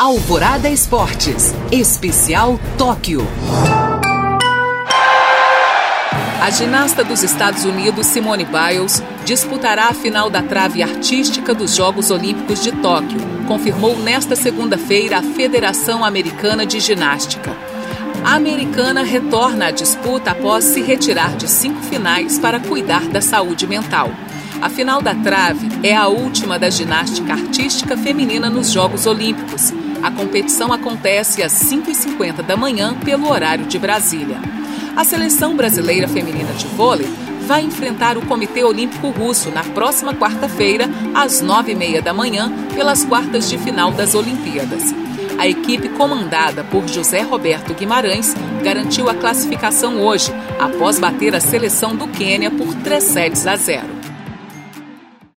Alvorada Esportes, especial Tóquio. A ginasta dos Estados Unidos, Simone Biles, disputará a final da trave artística dos Jogos Olímpicos de Tóquio, confirmou nesta segunda-feira a Federação Americana de Ginástica. A americana retorna à disputa após se retirar de cinco finais para cuidar da saúde mental. A final da trave é a última da ginástica artística feminina nos Jogos Olímpicos. A competição acontece às 5h50 da manhã pelo horário de Brasília. A seleção brasileira feminina de vôlei vai enfrentar o Comitê Olímpico Russo na próxima quarta-feira, às 9h30 da manhã, pelas quartas de final das Olimpíadas. A equipe comandada por José Roberto Guimarães garantiu a classificação hoje, após bater a seleção do Quênia por 3 sets a 0.